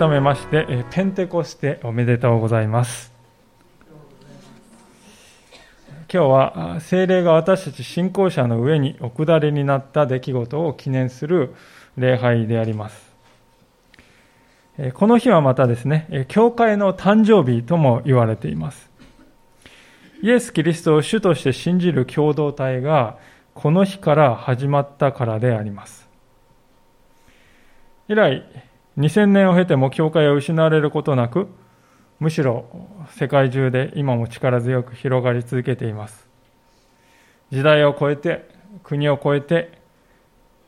改めましてペンテコステおめでとうございます。今日は精霊が私たち信仰者の上にお下りになった出来事を記念する礼拝であります。この日はまたですね教会の誕生日とも言われています。イエス・キリストを主として信じる共同体がこの日から始まったからであります。以来2000年を経ても教会は失われることなく、むしろ世界中で今も力強く広がり続けています。時代を超えて、国を超えて、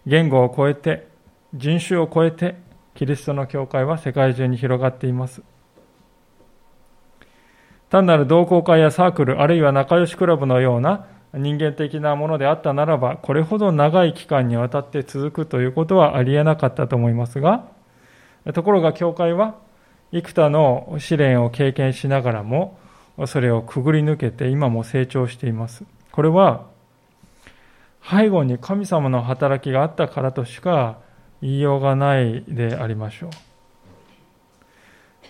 言語を超えて、人種を超えて、キリストの教会は世界中に広がっています。単なる同好会やサークル、あるいは仲良しクラブのような人間的なものであったならば、これほど長い期間にわたって続くということはありえなかったと思いますが、ところが教会は幾多の試練を経験しながらもそれをくぐり抜けて今も成長しています。これは背後に神様の働きがあったからとしか言いようがないでありましょう。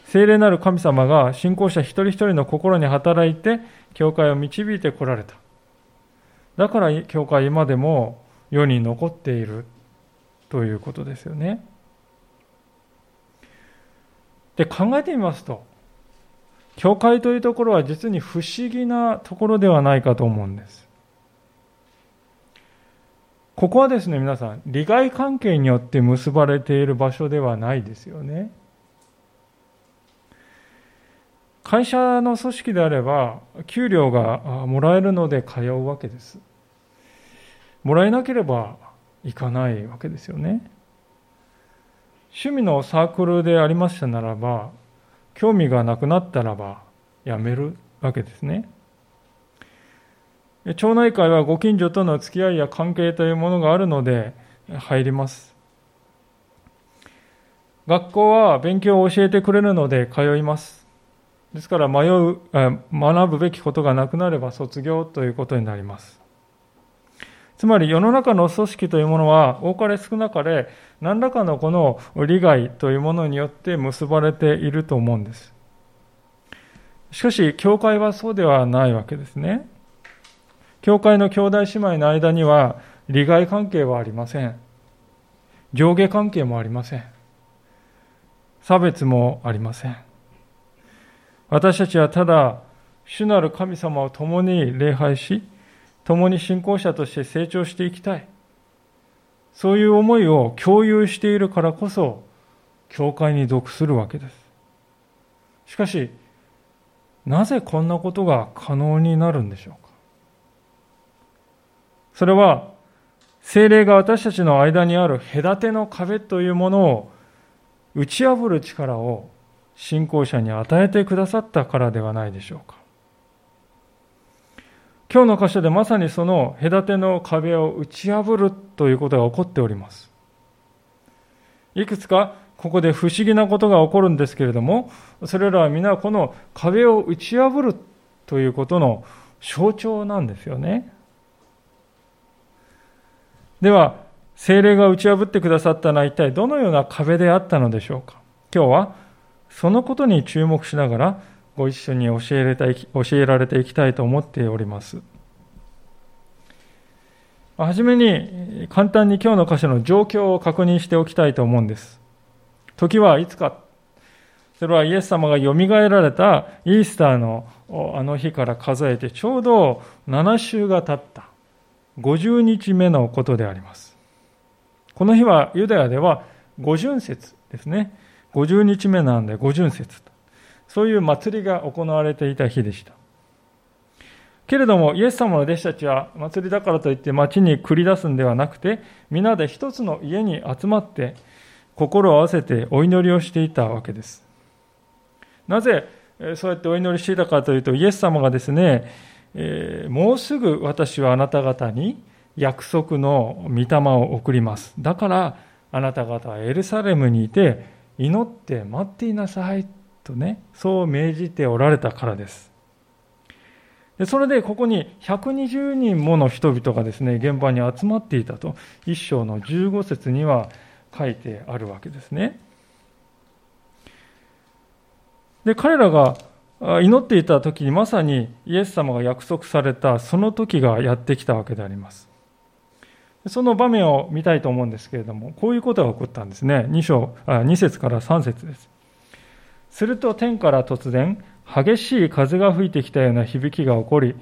聖霊なる神様が信仰者一人一人の心に働いて教会を導いてこられた。だから教会今でも世に残っているということですよね。で考えてみますと教会というところは実に不思議なところではないかと思うんです。ここはですね皆さん利害関係によって結ばれている場所ではないですよね。会社の組織であれば給料がもらえるので通うわけです。もらえなければ行かないわけですよね。趣味のサークルでありましたならば、興味がなくなったらば、やめるわけですね。町内会はご近所との付き合いや関係というものがあるので入ります。学校は勉強を教えてくれるので通います。ですから迷う、学ぶべきことがなくなれば卒業ということになります。つまり世の中の組織というものは多かれ少なかれ何らかのこの利害というものによって結ばれていると思うんです。しかし、教会はそうではないわけですね。教会の兄弟姉妹の間には利害関係はありません。上下関係もありません。差別もありません。私たちはただ、主なる神様を共に礼拝し、共に信仰者として成長していきたい。そういう思いを共有しているからこそ、教会に属するわけです。しかし、なぜこんなことが可能になるんでしょうか？それは、精霊が私たちの間にある隔ての壁というものを打ち破る力を信仰者に与えてくださったからではないでしょうか。今日の箇所でまさにその隔ての壁を打ち破るということが起こっております。いくつかここで不思議なことが起こるんですけれども、それらは皆この壁を打ち破るということの象徴なんですよね。では、精霊が打ち破ってくださったのは一体どのような壁であったのでしょうか。今日はそのことに注目しながらご一緒に教えた教えられていきたいと思っております。はじめに簡単に今日の箇所の状況を確認しておきたいと思うんです。時はいつかそれはイエス様がよみがえられたイースターのあの日から数えてちょうど7週が経った50日目のことであります。この日はユダヤでは五巡節ですね。50日目なんで五巡節と。そういう祭りが行われていた日でした。けれども、イエス様の弟子たちは祭りだからといって町に繰り出すんではなくて、皆で一つの家に集まって、心を合わせてお祈りをしていたわけです。なぜ、そうやってお祈りしていたかというと、イエス様がですね、えー、もうすぐ私はあなた方に約束の御霊を送ります。だから、あなた方はエルサレムにいて、祈って待っていなさいとね、そう命じておられたからです。でそれでここに120人もの人々がですね、現場に集まっていたと、一章の15節には書いてあるわけですね。で、彼らが祈っていた時にまさにイエス様が約束されたその時がやってきたわけであります。その場面を見たいと思うんですけれども、こういうことが起こったんですね。2章、2節から3節です。すると天から突然、激しい風が吹いてきたような響きが起こり、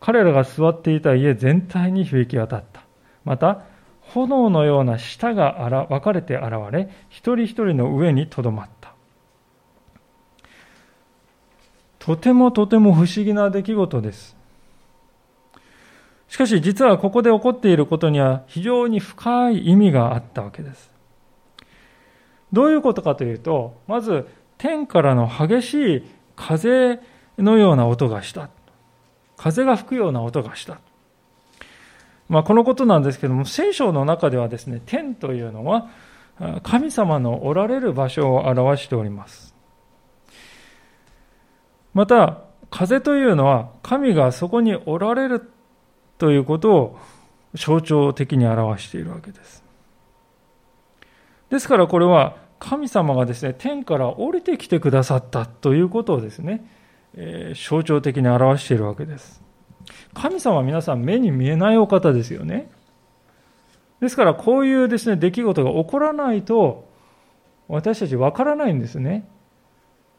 彼らが座っていた家全体に響き渡った。また、炎のような舌が分かれて現れ、一人一人の上にとどまった。とてもとても不思議な出来事です。しかし実はここで起こっていることには非常に深い意味があったわけです。どういうことかというと、まず天からの激しい風のような音がした。風が吹くような音がした。まあ、このことなんですけども、聖書の中ではですね、天というのは神様のおられる場所を表しております。また、風というのは神がそこにおられるということを象徴的に表しているわけです。ですからこれは神様がですね、天から降りてきてくださったということをですね、えー、象徴的に表しているわけです。神様は皆さん目に見えないお方ですよね。ですからこういうですね、出来事が起こらないと私たちわからないんですね。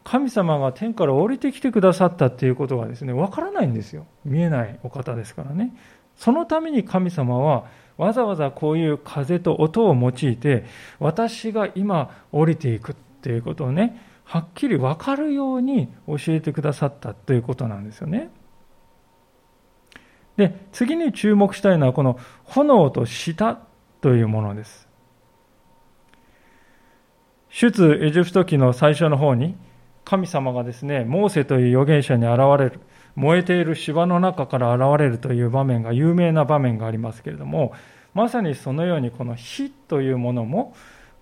神様が天から降りてきてくださったっていうことがですね、わからないんですよ。見えないお方ですからね。そのために神様はわざわざこういう風と音を用いて、私が今降りていくっていうことをね、はっきり分かるように教えてくださったということなんですよね。で、次に注目したいのはこの炎と舌というものです。出エジプト記の最初の方に、神様がですね、モーセという預言者に現れる、燃えている芝の中から現れるという場面が、有名な場面がありますけれども、まさにそのようにこの火というものも、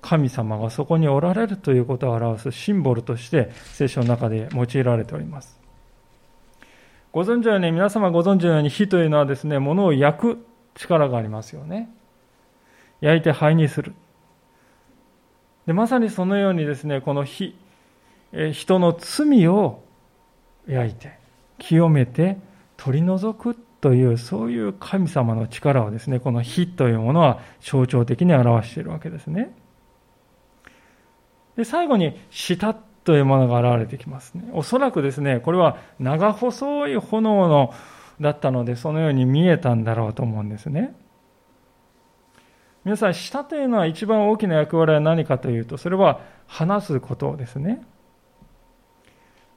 神様がそこにおられるということを表すシンボルとして聖書の中で用いられております。ご存知のように、皆様ご存知のように火というのはですね、物を焼く力がありますよね。焼いて灰にする。でまさにそのようにですね、この火、人の罪を焼いて清めて取り除くというそういう神様の力をですねこの火というものは象徴的に表しているわけですね。で最後に舌というものが現れてきますね。おそらくですねこれは長細い炎のだったのでそのように見えたんだろうと思うんですね。皆さん舌というのは一番大きな役割は何かというとそれは話すことですね。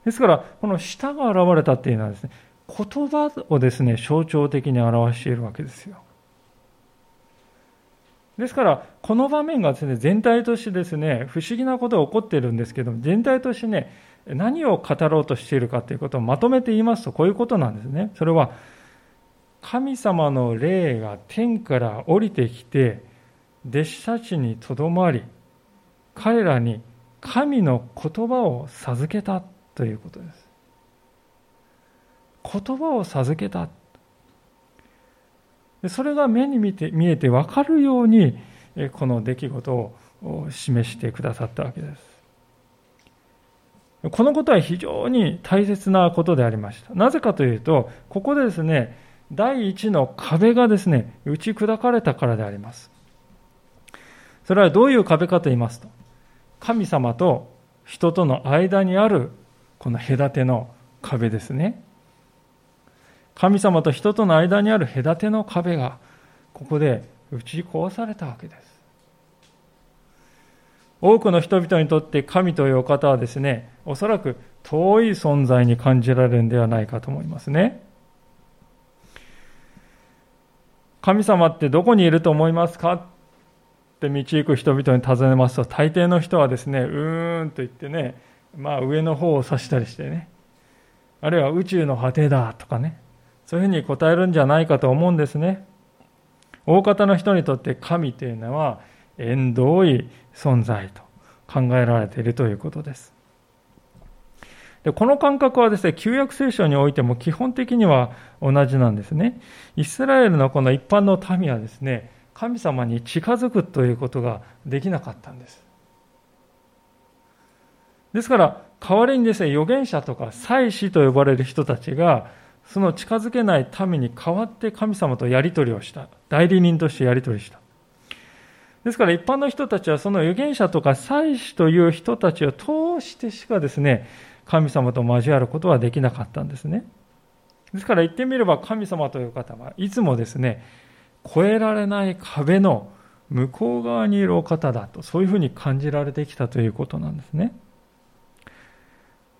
ですから、この舌が現れたっていうのはですね、言葉をですね、象徴的に表しているわけですよ。ですから、この場面がですね、全体としてですね、不思議なことが起こっているんですけども、全体としてね、何を語ろうとしているかということをまとめて言いますと、こういうことなんですね。それは、神様の霊が天から降りてきて、弟子たちにとどまり、彼らに神の言葉を授けたということです。言葉を授けた。それが目に見て見えて分かるように、この出来事を示してくださったわけです。このことは非常に大切なことでありました。なぜかというと、ここでですね、第一の壁がですね、打ち砕かれたからであります。それはどういう壁かと言いますと、神様と人との間にあるこの隔ての壁ですね。神様と人との間にある隔ての壁が、ここで打ち壊されたわけです。多くの人々にとって神というお方はですね、おそらく遠い存在に感じられるんではないかと思いますね。神様ってどこにいると思いますか？って道行く人々に尋ねますと、大抵の人はですね、うーんと言ってね、まあ、上の方を指したりしてね、あるいは宇宙の果てだとかね、そういうふうに答えるんじゃないかと思うんですね。大方の人にとって神というのは縁遠い存在と考えられているということです。でこの感覚はですね、旧約聖書においても基本的には同じなんですね。イスラエルのこの一般の民はですね、神様に近づくということができなかったんです。ですから、代わりにですね、預言者とか祭司と呼ばれる人たちが、その近づけない民に代わって神様とやり取りをした。代理人としてやり取りした。ですから一般の人たちはその預言者とか祭司という人たちを通してしかですね、神様と交わることはできなかったんですね。ですから言ってみれば神様という方はいつもですね、越えられない壁の向こう側にいるお方だと、そういうふうに感じられてきたということなんですね。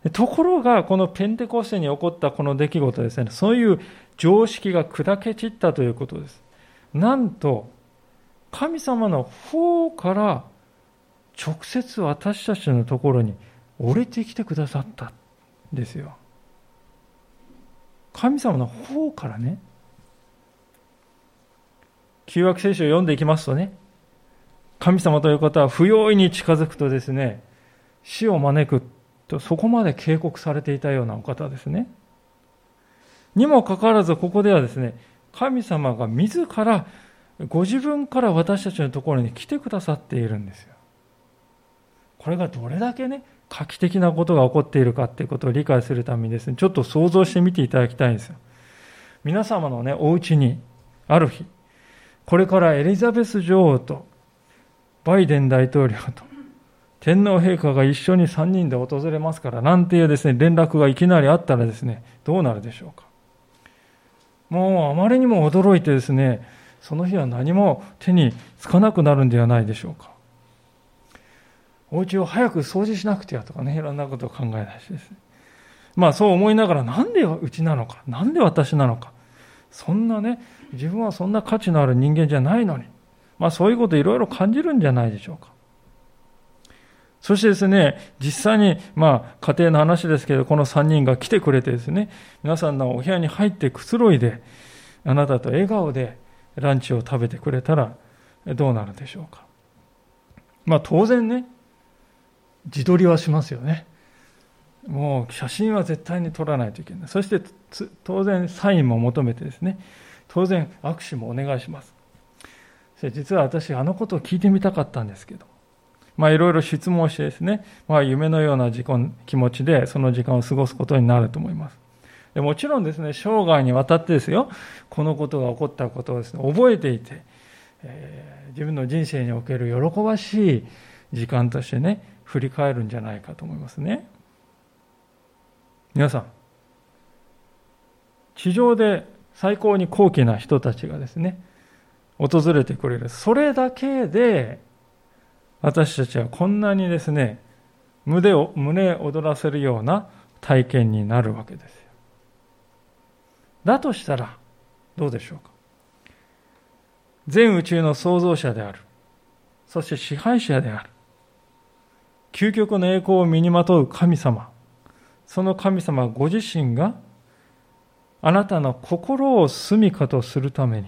ところが、このペンテコステに起こったこの出来事ですね、そういう常識が砕け散ったということです。なんと、神様の方から直接私たちのところに降りてきてくださったんですよ。神様の方からね、旧約聖書を読んでいきますとね、神様という方は不用意に近づくとですね、死を招くとそこまで警告されていたようなお方ですね。にもかかわらずここではですね、神様が自らご自分から私たちのところに来てくださっているんですよ。これがどれだけね、画期的なことが起こっているかっていうことを理解するためにですね、ちょっと想像してみていただきたいんですよ。皆様のね、お家に、ある日、これからエリザベス女王とバイデン大統領と天皇陛下が一緒に3人で訪れますからなんていうですね、連絡がいきなりあったらですね、どうなるでしょうか。もうあまりにも驚いてですね、その日は何も手につかなくなるんではないでしょうか。お家を早く掃除しなくてはとかね、いろんなことを考え出しですね。まあそう思いながら、なんでうちなのか、なんで私なのか、そんなね、自分はそんな価値のある人間じゃないのに、まあそういうこといろいろ感じるんじゃないでしょうか。そしてですね、実際に、まあ、家庭の話ですけど、この3人が来てくれてですね、皆さんのお部屋に入ってくつろいで、あなたと笑顔でランチを食べてくれたらどうなるでしょうか。まあ当然ね、自撮りはしますよね。もう写真は絶対に撮らないといけない。そして当然サインも求めてですね、当然握手もお願いします。実は私あのことを聞いてみたかったんですけど、まあいろいろ質問してですね、まあ夢のような時間気持ちでその時間を過ごすことになると思います。でもちろんですね、生涯にわたってですよ、このことが起こったことをですね、覚えていて、えー、自分の人生における喜ばしい時間としてね、振り返るんじゃないかと思いますね。皆さん、地上で最高に高貴な人たちがですね、訪れてくれる。それだけで、私たちはこんなにですね、胸を、胸躍らせるような体験になるわけですよ。だとしたら、どうでしょうか？全宇宙の創造者である。そして支配者である。究極の栄光を身にまとう神様、その神様ご自身があなたの心を住みかとするために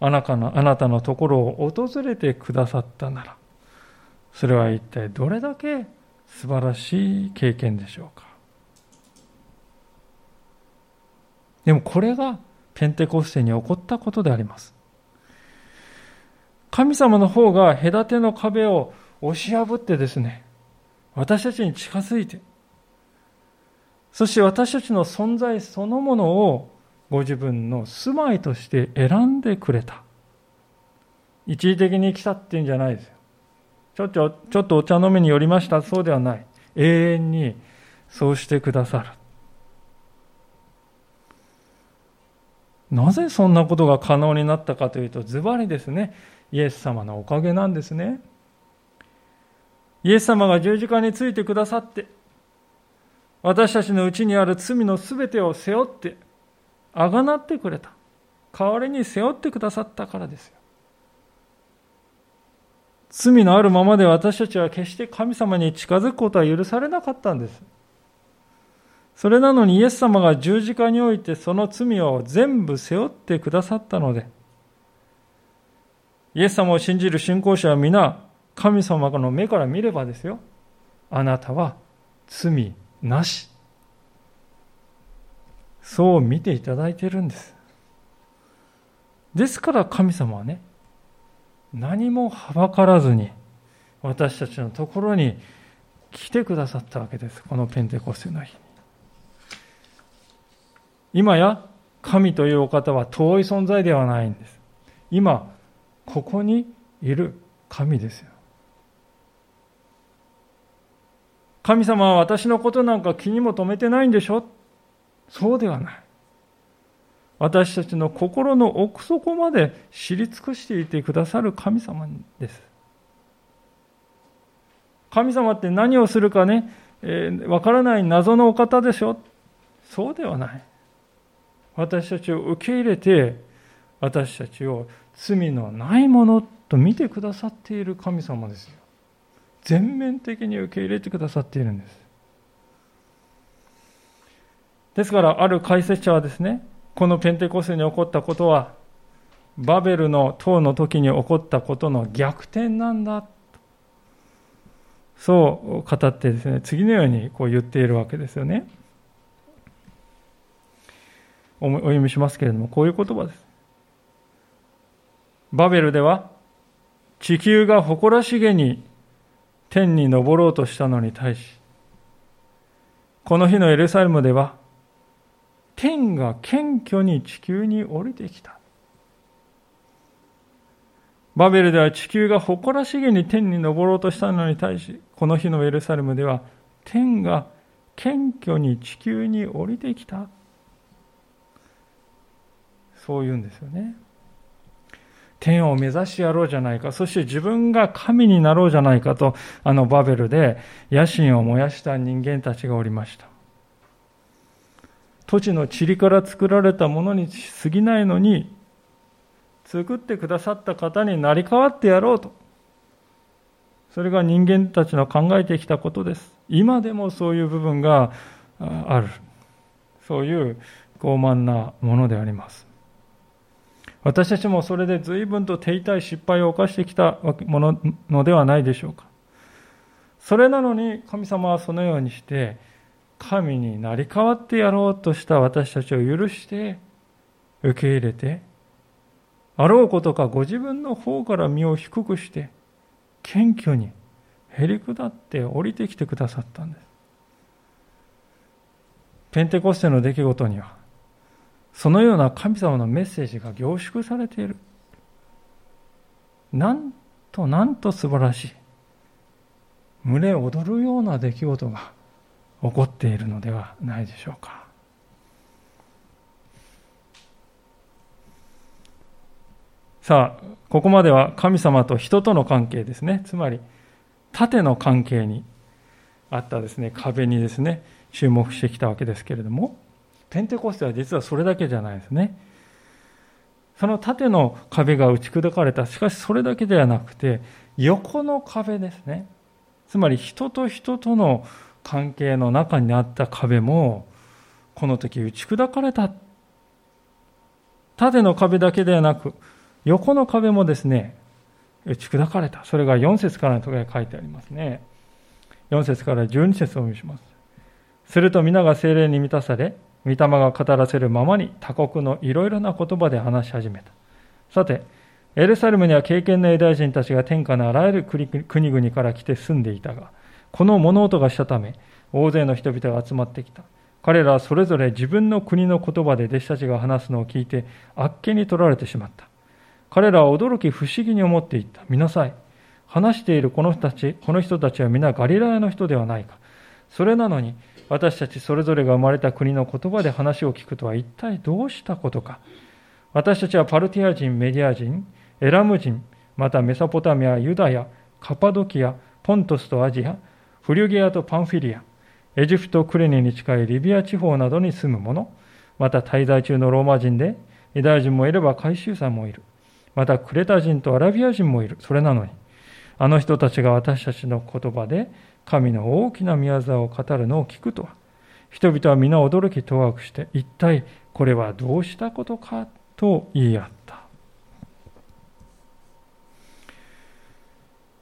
あなたのあなたのところを訪れてくださったなら、それは一体どれだけ素晴らしい経験でしょうか？でもこれがペンテコステに起こったことであります。神様の方が隔ての壁を押し破ってですね、私たちに近づいて、そして私たちの存在そのものをご自分の住まいとして選んでくれた。一時的に来たっていうんじゃないです。ちょっと、ちょっとお茶飲みに寄りました。そうではない。永遠にそうしてくださる。なぜそんなことが可能になったかというと、ズバリですね、イエス様のおかげなんですね。イエス様が十字架についてくださって、私たちのうちにある罪のすべてを背負って、あがなってくれた。代わりに背負ってくださったからですよ。罪のあるままで私たちは決して神様に近づくことは許されなかったんです。それなのにイエス様が十字架においてその罪を全部背負ってくださったので、イエス様を信じる信仰者は皆、神様の目から見ればですよ、あなたは罪なし。そう見ていただいているんです。ですから神様はね、何もはばからずに私たちのところに来てくださったわけです。このペンテコステの日に。今や神というお方は遠い存在ではないんです。今、ここにいる神ですよ。神様は私のことなんか気にも留めてないんでしょ？そうではない。私たちの心の奥底まで知り尽くしていてくださる神様です。神様って何をするかね、えー、からない謎のお方でしょ？そうではない。私たちを受け入れて、私たちを罪のないものと見てくださっている神様ですよ。全面的に受け入れてくださっているんです。ですから、ある解説者はですね、このペンテコステに起こったことは、バベルの塔の時に起こったことの逆転なんだ。そう語ってですね、次のようにこう言っているわけですよね。お読みしますけれども、こういう言葉です。バベルでは、地球が誇らしげに天に昇ろうとしたのに対し、この日のエルサレムでは、天が謙虚に地球に降りてきた。バベルでは地球が誇らしげに天に昇ろうとしたのに対し、この日のエルサレムでは、天が謙虚に地球に降りてきた。そう言うんですよね。天を目指してやろうじゃないか、そして自分が神になろうじゃないかと、あのバベルで野心を燃やした人間たちがおりました。土地の塵から作られたものに過ぎないのに、作ってくださった方になり変わってやろうと。それが人間たちの考えてきたことです。今でもそういう部分がある。そういう傲慢なものであります。私たちもそれで随分と手痛い失敗を犯してきたものではないでしょうか。それなのに神様はそのようにして、神になり変わってやろうとした私たちを許して受け入れて、あろうことかご自分の方から身を低くして、謙虚にへり下って降りてきてくださったんです。ペンテコステの出来事には、そのような神様のメッセージが凝縮されている。なんとなんと素晴らしい。胸躍るような出来事が起こっているのではないでしょうか。さあ、ここまでは神様と人との関係ですね。つまり、縦の関係にあったですね、壁にですね、注目してきたわけですけれども、ペンテコステは実はそれだけじゃないですね。その縦の壁が打ち砕かれた。しかしそれだけではなくて、横の壁ですね。つまり人と人との関係の中にあった壁も、この時打ち砕かれた。縦の壁だけではなく、横の壁もですね、打ち砕かれた。それが4節からのところに書いてありますね。4節から12節をお見せします。すると皆が精霊に満たされ、御霊が語らせるままに他国のいろいろな言葉で話し始めた。さて、エルサレムには敬虔なユダヤ人たちが天下のあらゆる国々から来て住んでいたが、この物音がしたため、大勢の人々が集まってきた。彼らはそれぞれ自分の国の言葉で弟子たちが話すのを聞いて、あっけに取られてしまった。彼らは驚き不思議に思っていった。見なさい。話しているこの人たち、この人たちは皆ガリラヤの人ではないか。それなのに、私たちそれぞれが生まれた国の言葉で話を聞くとは一体どうしたことか。私たちはパルティア人、メディア人、エラム人、またメソポタミア、ユダヤ、カパドキア、ポントスとアジア、フリュギアとパンフィリア、エジプト、クレネに近いリビア地方などに住む者、また滞在中のローマ人で、ユダヤ人もいれば回収者もいる。またクレタ人とアラビア人もいる。それなのに、あの人たちが私たちの言葉で神の大きな宮沢を語るのを聞くとは、人々は皆驚き当惑して、一体これはどうしたことかと言い合った。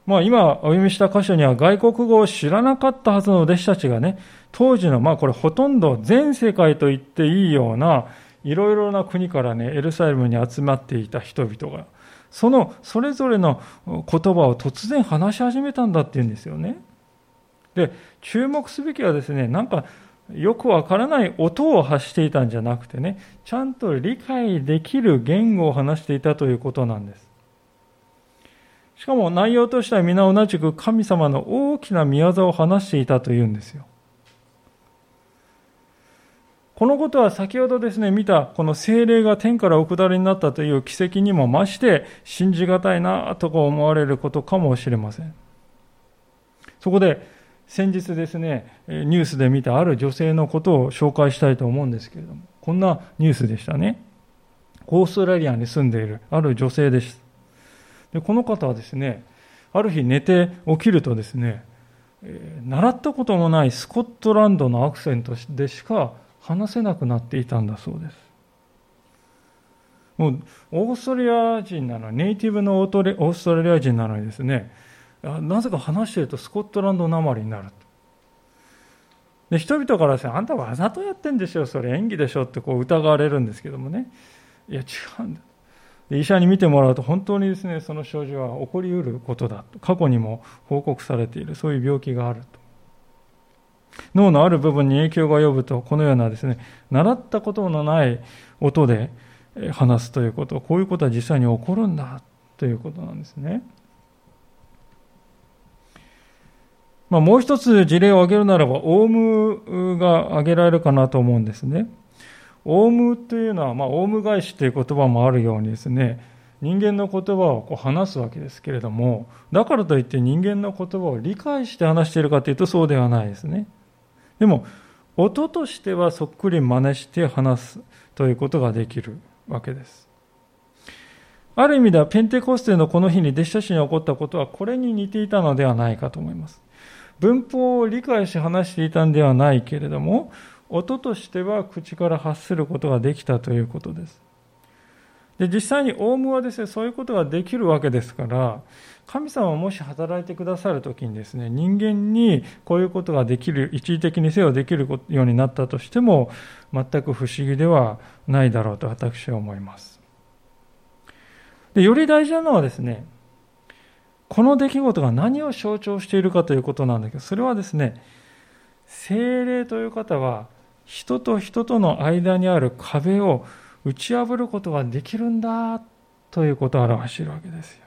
まあ今お読みした箇所には外国語を知らなかったはずの弟子たちがね、当時のまあこれほとんど全世界と言っていいようないろいろな国からね、エルサレムに集まっていた人々が、そのそれぞれの言葉を突然話し始めたんだっていうんですよね。で、注目すべきはですね、なんかよくわからない音を発していたんじゃなくてね、ちゃんと理解できる言語を話していたということなんです。しかも内容としては皆同じく神様の大きな宮業を話していたというんですよ。このことは先ほどですね、見たこの精霊が天からお下りになったという奇跡にも増して信じがたいなとか思われることかもしれません。そこで先日ですね、ニュースで見たある女性のことを紹介したいと思うんですけれども、こんなニュースでしたね。オーストラリアに住んでいるある女性です。でこの方はですね、ある日寝て起きるとですね、習ったこともないスコットランドのアクセントでしか話せなくなっていたんだそうです。もうオーストリア人なのに、ネイティブのオーストラリア人なのにですね、なぜか話しているとスコットランドなまりになる。で人々からですね、あんたわざとやってんでしょ、それ演技でしょってこう疑われるんですけどもね、いや違うんだ。医者に見てもらうと本当にですね、その症状は起こりうることだと。過去にも報告されている、そういう病気があると。脳のある部分に影響が及ぶと、このようなですね、習ったことのない音で話すということ、こういうことは実際に起こるんだということなんですね。まあ、もう一つ事例を挙げるならば、オウムが挙げられるかなと思うんですね。オウムというのは、まあ、オウム返しという言葉もあるようにですね、人間の言葉をこう話すわけですけれども、だからといって人間の言葉を理解して話しているかというとそうではないですね。でも、音としてはそっくり真似して話すということができるわけです。ある意味ではペンテコステのこの日に弟子たちに起こったことはこれに似ていたのではないかと思います。文法を理解し話していたんではないけれども、音としては口から発することができたということです。で実際にオウムはですね、そういうことができるわけですから、神様はもし働いてくださるときにですね、人間にこういうことができる、一時的にせよできるようになったとしても、全く不思議ではないだろうと私は思います。でより大事なのはですね、この出来事が何を象徴しているかということなんだけど、それはですね、精霊という方は、人と人との間にある壁を打ち破ることができるんだということを表しているわけですよ。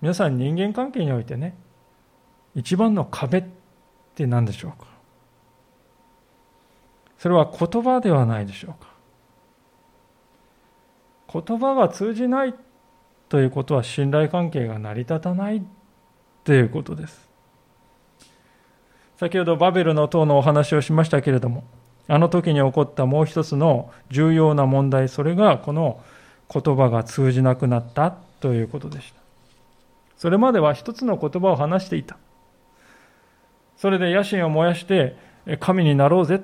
皆さん人間関係においてね、一番の壁って何でしょうか？それは言葉ではないでしょうか？言葉が通じないということは信頼関係が成り立たないということです。先ほどバベルの塔のお話をしましたけれども、あの時に起こったもう一つの重要な問題、それがこの言葉が通じなくなったということでした。それまでは一つの言葉を話していた。それで野心を燃やして神になろうぜ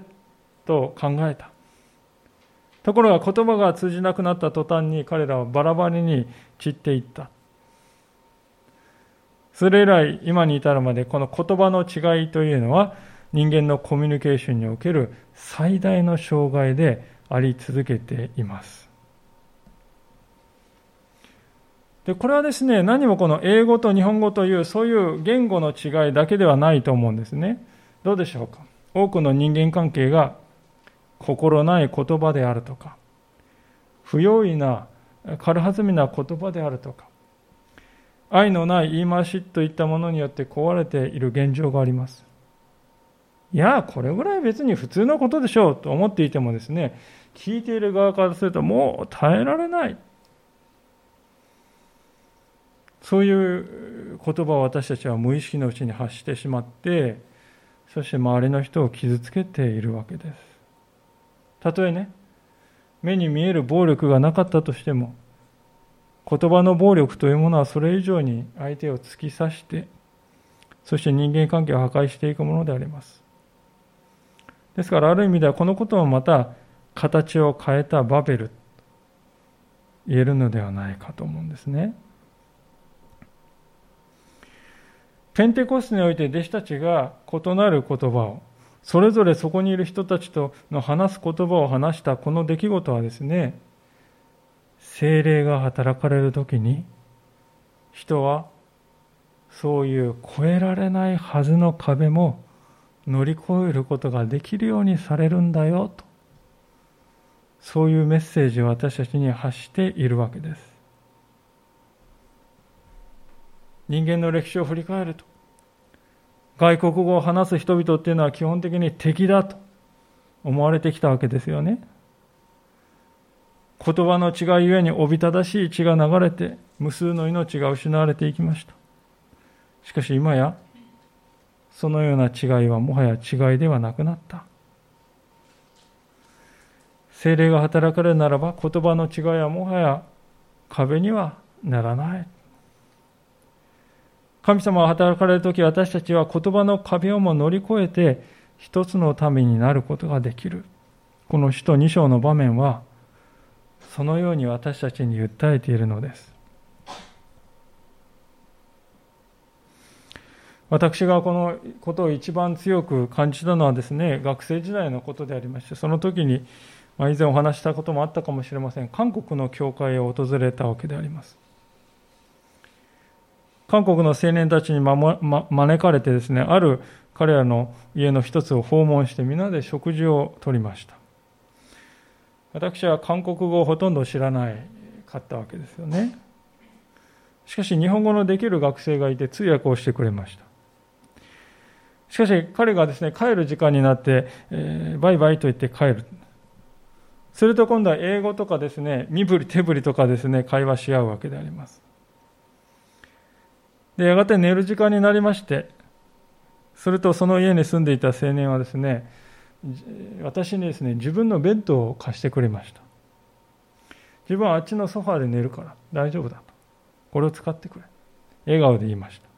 と考えた。ところが言葉が通じなくなった途端に彼らはバラバラに散っていった。それ以来今に至るまでこの言葉の違いというのは人間のコミュニケーションにおける最大の障害であり続けています。で、これはですね、何もこの英語と日本語というそういう言語の違いだけではないと思うんですね。どうでしょうか？多くの人間関係が心ない言葉であるとか、不用意な軽はずみな言葉であるとか、愛のない言い回しといったものによって壊れている現状があります。いや、これぐらい別に普通のことでしょうと思っていてもですね、聞いている側からするともう耐えられない。そういう言葉を私たちは無意識のうちに発してしまって、そして周りの人を傷つけているわけです。たとえね、目に見える暴力がなかったとしても、言葉の暴力というものはそれ以上に相手を突き刺して、そして人間関係を破壊していくものであります。ですからある意味ではこのこともまた形を変えたバベル言えるのではないかと思うんですね。ペンテコステにおいて弟子たちが異なる言葉をそれぞれそこにいる人たちとの話す言葉を話したこの出来事はですね精霊が働かれる時に人はそういう越えられないはずの壁も乗り越えることができるようにされるんだよと。そういうメッセージを私たちに発しているわけです。人間の歴史を振り返ると外国語を話す人々っていうのは基本的に敵だと思われてきたわけですよね。言葉の違いゆえにおびただしい血が流れて無数の命が失われていきました。しかし今やそのような違いはもはや違いではなくなった。精霊が働かれるならば言葉の違いはもはや壁にはならない。神様が働かれる時私たちは言葉の壁をも乗り越えて一つの民になることができる。この使徒2章の場面はそのように私たちに訴えているのです。私がこのことを一番強く感じたのはですね学生時代のことでありましてその時にま以前お話したこともあったかもしれません。韓国の教会を訪れたわけであります。韓国の青年たちに、まま、招かれてですね、ある彼らの家の一つを訪問して皆で食事をとりました。私は韓国語をほとんど知らないかったわけですよね。しかし日本語のできる学生がいて通訳をしてくれました。しかし彼がですね、帰る時間になって、えー、バイバイと言って帰る。すると今度は英語とかですね、身振り手振りとかですね、会話し合うわけであります。で、やがて寝る時間になりまして、するとその家に住んでいた青年はですね、私にですね、自分のベッドを貸してくれました。自分はあっちのソファーで寝るから大丈夫だと。これを使ってくれ。笑顔で言いました。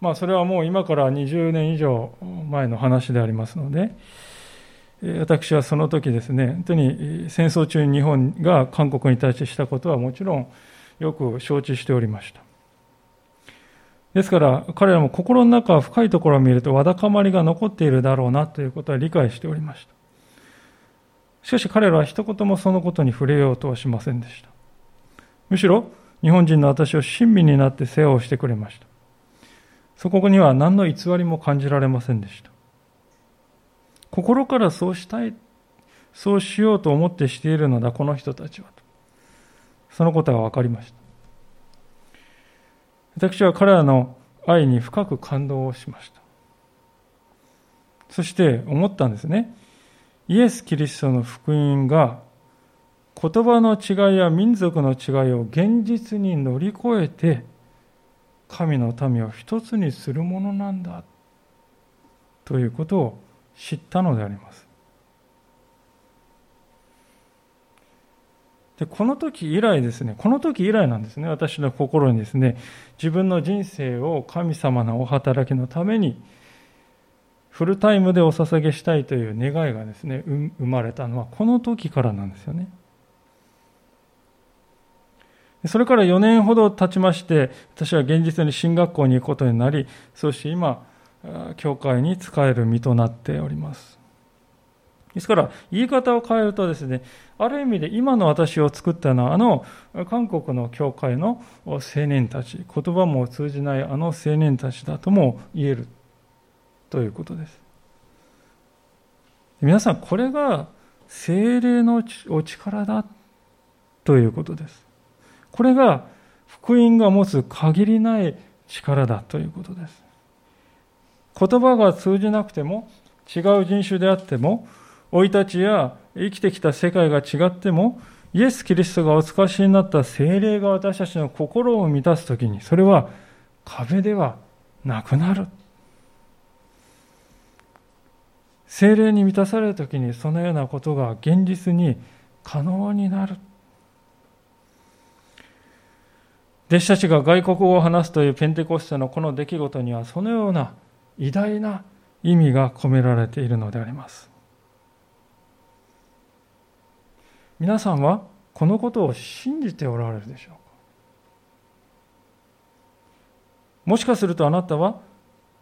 まあそれはもう今から20年以上前の話でありますので、私はその時ですね、本当に戦争中に日本が韓国に対してしたことはもちろんよく承知しておりました。ですから彼らも心の中深いところを見るとわだかまりが残っているだろうなということは理解しておりました。しかし彼らは一言もそのことに触れようとはしませんでした。むしろ日本人の私を親身になって世話をしてくれました。そこには何の偽りも感じられませんでした。心からそうしたい、そうしようと思ってしているのだ、この人たちは。そのことが分かりました。私は彼らの愛に深く感動をしました。そして思ったんですね。イエス・キリストの福音が言葉の違いや民族の違いを現実に乗り越えて神の民を一つにするものなんだということを知ったのであります。でこの時以来ですね、この時以来なんですね、私の心にですね、自分の人生を神様のお働きのために、フルタイムでお捧げしたいという願いがですね、生まれたのはこの時からなんですよね。それから4年ほど経ちまして、私は現実に進学校に行くことになり、そして今、教会に仕える身となっております。ですから、言い方を変えるとですね、ある意味で今の私を作ったのは、あの韓国の教会の青年たち、言葉も通じないあの青年たちだとも言えるということです。皆さん、これが精霊のお力だということです。これが福音が持つ限りない力だということです。言葉が通じなくても、違う人種であっても、生い立ちや生きてきた世界が違っても、イエス・キリストがお使わしになった精霊が私たちの心を満たすときに、それは壁ではなくなる。精霊に満たされるときにそのようなことが現実に可能になる。弟子たちが外国語を話すというペンテコステのこの出来事にはそのような偉大な意味が込められているのであります。皆さんはこのことを信じておられるでしょうか？もしかするとあなたは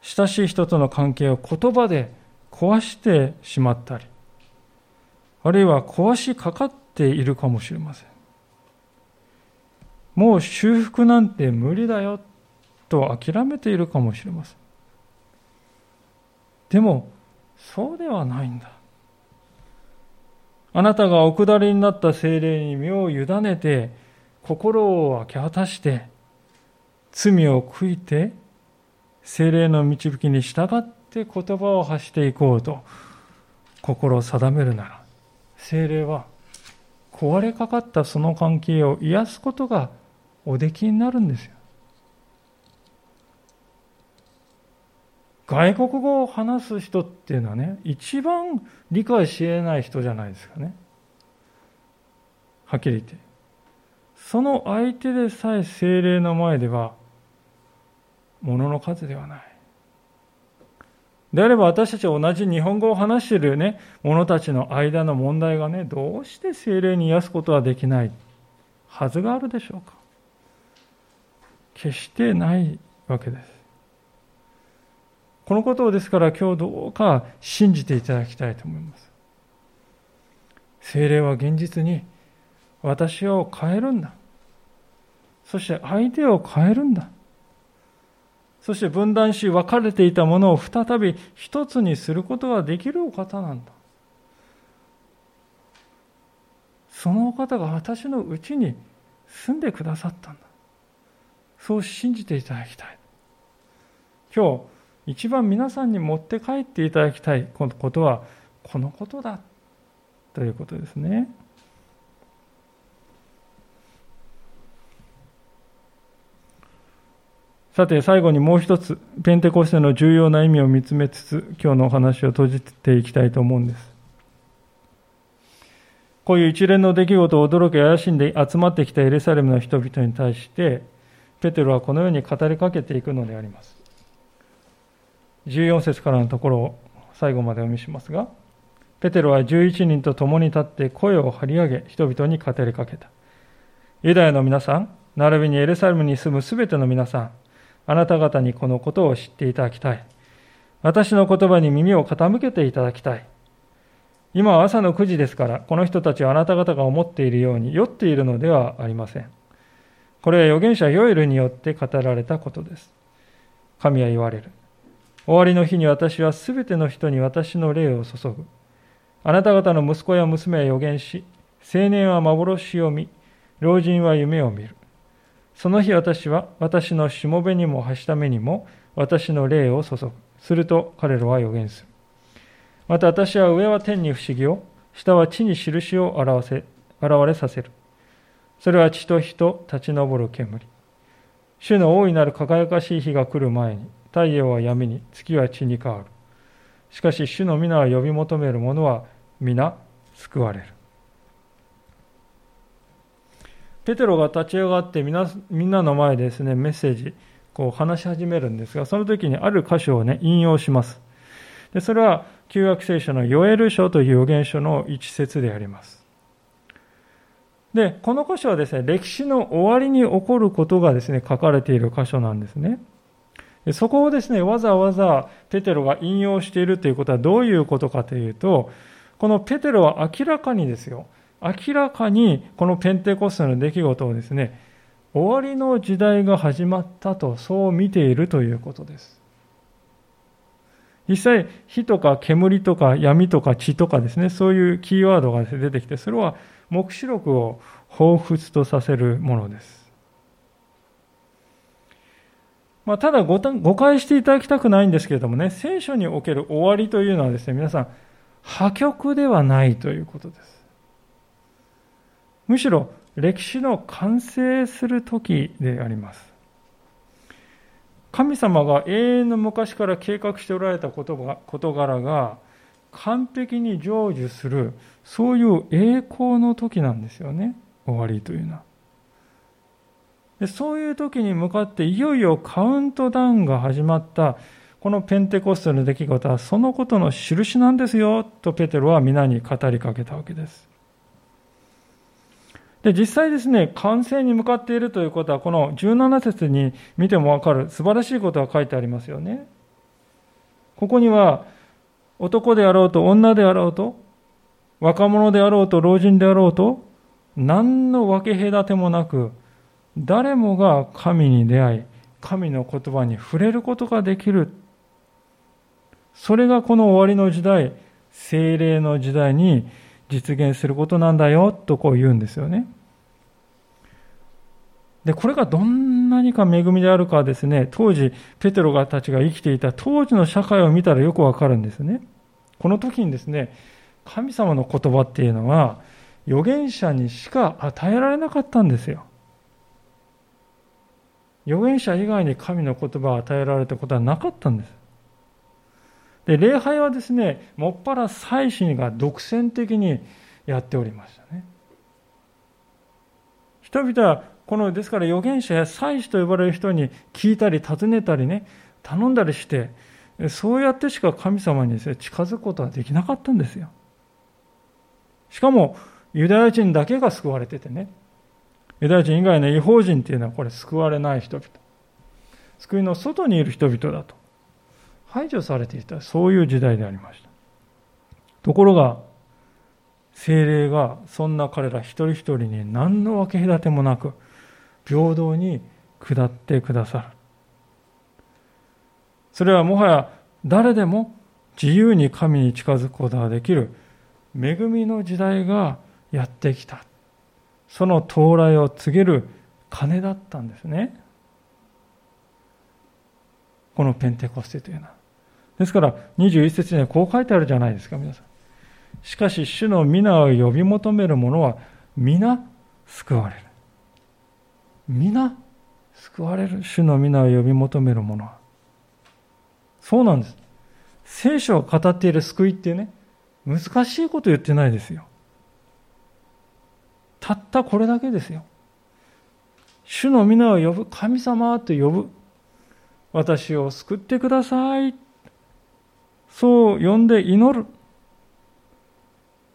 親しい人との関係を言葉で壊してしまったりあるいは壊しかかっているかもしれませんもう修復なんて無理だよと諦めているかもしれません。でも、そうではないんだ。あなたがお下りになった精霊に身を委ねて、心を明け渡して、罪を悔いて、精霊の導きに従って言葉を発していこうと心を定めるなら、精霊は壊れかかったその関係を癒すことがおできになるんですよ。外国語を話す人っていうのはね、一番理解し得ない人じゃないですかね。はっきり言って。その相手でさえ精霊の前では、ものの数ではない。であれば私たちは同じ日本語を話しているね、者たちの間の問題がね、どうして精霊に癒すことはできないはずがあるでしょうか決してないわけです。このことをですから今日どうか信じていただきたいと思います。精霊は現実に私を変えるんだ。そして相手を変えるんだ。そして分断し分かれていたものを再び一つにすることができるお方なんだ。そのお方が私のうちに住んでくださったんだ。そう信じていただきたい。今日、一番皆さんに持って帰っていただきたいことはこのことだということですね。さて最後にもう一つペンテコステの重要な意味を見つめつつ今日のお話を閉じていきたいと思うんです。こういう一連の出来事を驚き怪しんで集まってきたエルサレムの人々に対してペテロはこのように語りかけていくのであります。14節からのところを最後までお見せしますが、ペテロは11人と共に立って声を張り上げ、人々に語りかけた。ユダヤの皆さん、並びにエルサレムに住むすべての皆さん、あなた方にこのことを知っていただきたい。私の言葉に耳を傾けていただきたい。今は朝の9時ですから、この人たちはあなた方が思っているように酔っているのではありません。これは預言者ヨエルによって語られたことです。神は言われる。終わりの日に私はすべての人に私の霊を注ぐ。あなた方の息子や娘は予言し、青年は幻を見、老人は夢を見る。その日私は私のしもべにもはしためにも私の霊を注ぐ。すると彼らは予言する。また私は上は天に不思議を、下は地に印を表せ現れさせる。それは地と火と立ち上る煙。主の大いなる輝かしい日が来る前に、太陽は闇に、月は血に変わる。しかし、主の皆は呼び求める者は皆救われる。ペテロが立ち上がってみなみんなの前でですね、メッセージ、こう話し始めるんですが、その時にある箇所をね、引用します。でそれは、旧約聖書のヨエル書という予言書の一節であります。で、この箇所はですね、歴史の終わりに起こることがですね、書かれている箇所なんですね。そこをですね、わざわざペテロが引用しているということはどういうことかというと、このペテロは明らかにですよ、明らかにこのペンテコステの出来事をですね、終わりの時代が始まったと、そう見ているということです。実際、火とか煙とか闇とか血とかですね、そういうキーワードが出てきて、それは黙示録を彷彿とさせるものです。まあ、ただ誤解していただきたくないんですけれどもね、聖書における終わりというのはですね、皆さん、破局ではないということです。むしろ、歴史の完成する時であります。神様が永遠の昔から計画しておられた事柄が完璧に成就する、そういう栄光の時なんですよね、終わりというのは。でそういう時に向かっていよいよカウントダウンが始まったこのペンテコステの出来事はそのことの印なんですよとペテロは皆に語りかけたわけです。で実際ですね、完成に向かっているということは、この17節に見てもわかる素晴らしいことが書いてありますよね。ここには、男であろうと女であろうと、若者であろうと老人であろうと、何の分け隔てもなく、誰もが神に出会い、神の言葉に触れることができる。それがこの終わりの時代、精霊の時代に実現することなんだよ、とこう言うんですよね。で、これがどんなにか恵みであるかですね、当時、ペテロがたちが生きていた当時の社会を見たらよくわかるんですね。この時にですね、神様の言葉っていうのは、預言者にしか与えられなかったんですよ。預言者以外に神の言葉を与えられたことはなかったんです。で、礼拝はですね、もっぱら祭司が独占的にやっておりましたね。人々は、この、ですから預言者や祭司と呼ばれる人に聞いたり尋ねたりね、頼んだりして、そうやってしか神様にですね、近づくことはできなかったんですよ。しかも、ユダヤ人だけが救われててね、ユダヤ人以外の違法人っていうのはこれ救われない人々。救いの外にいる人々だと。排除されていた、そういう時代でありました。ところが、精霊がそんな彼ら一人一人に何の分け隔てもなく、平等に下ってくださる。それはもはや誰でも自由に神に近づくことができる恵みの時代がやってきた。その到来を告げる鐘だったんですね。このペンテコステというのは。ですから、21節にはこう書いてあるじゃないですか、皆さん。しかし、主の皆を呼び求める者は、皆救われる。皆救われる。主の皆を呼び求める者は。そうなんです。聖書を語っている救いってね、難しいこと言ってないですよ。たったこれだけですよ。主の皆を呼ぶ、神様と呼ぶ。私を救ってください。そう呼んで祈る。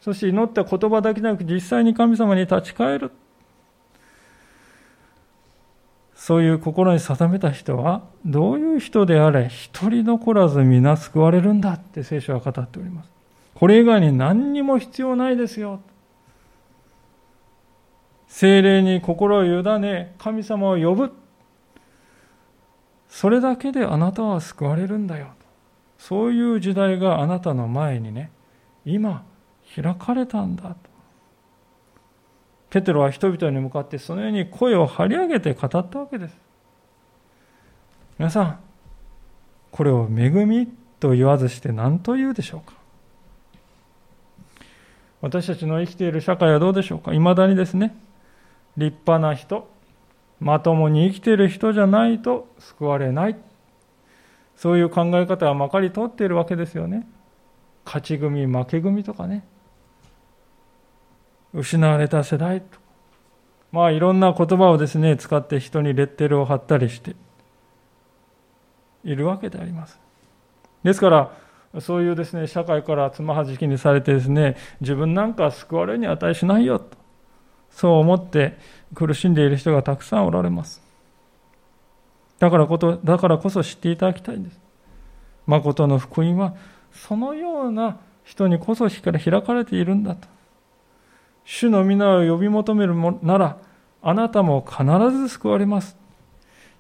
そして祈った言葉だけでなく実際に神様に立ち返る。そういう心に定めた人はどういう人であれ一人残らず皆救われるんだって聖書は語っております。これ以外に何にも必要ないですよ。精霊に心を委ね、神様を呼ぶ。それだけであなたは救われるんだよ。そういう時代があなたの前にね、今開かれたんだと。ペテロは人々に向かってそのように声を張り上げて語ったわけです。皆さん、これを恵みと言わずして何と言うでしょうか私たちの生きている社会はどうでしょうかいまだにですね、立派な人、まともに生きている人じゃないと救われない。そういう考え方はまかり通っているわけですよね。勝ち組、負け組とかね。失われた世代と。まあいろんな言葉をですね、使って人にレッテルを貼ったりしているわけであります。ですから、そういうですね、社会からつまはじきにされてですね、自分なんか救われるに値しないよと。そう思って苦しんでいる人がたくさんおられます。だからこと、だからこそ知っていただきたいんです。誠の福音は、そのような人にこそしから開かれているんだと。主の皆を呼び求めるなら、あなたも必ず救われます。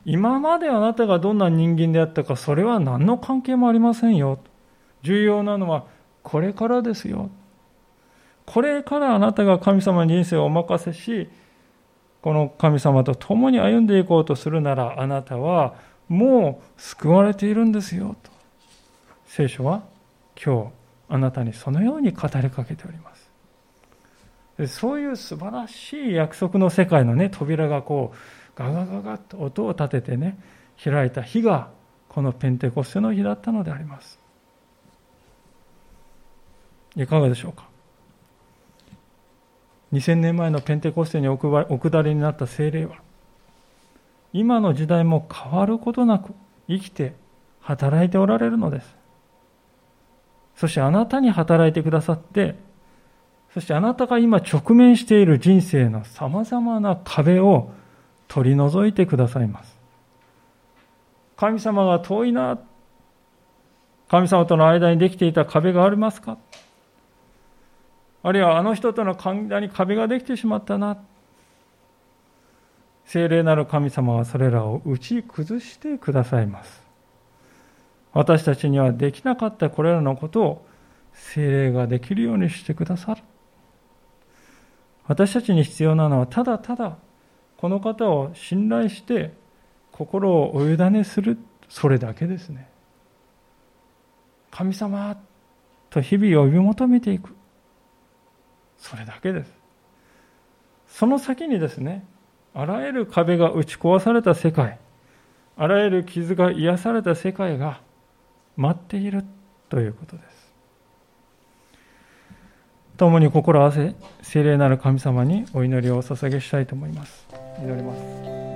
今まであなたがどんな人間であったか、それは何の関係もありませんよ。重要なのは、これからですよ。これからあなたが神様に人生をお任せし、この神様と共に歩んでいこうとするなら、あなたはもう救われているんですよと。聖書は今日あなたにそのように語りかけております。そういう素晴らしい約束の世界のね、扉がこう、ガガガガッと音を立ててね、開いた日が、このペンテコステの日だったのであります。いかがでしょうか？2000年前のペンテコステにお下りになった精霊は、今の時代も変わることなく生きて働いておられるのです。そしてあなたに働いてくださって、そしてあなたが今直面している人生の様々な壁を取り除いてくださいます。神様が遠いな、神様との間にできていた壁がありますか？あるいはあの人との間に壁ができてしまったな。聖霊なる神様はそれらを打ち崩してくださいます。私たちにはできなかったこれらのことを聖霊ができるようにしてくださる。私たちに必要なのはただただこの方を信頼して心をお委ねするそれだけですね。神様と日々呼び求めていく。それだけです。その先にですねあらゆる壁が打ち壊された世界あらゆる傷が癒された世界が待っているということです。共に心合わせ聖霊なる神様にお祈りをお捧げしたいと思います。祈ります。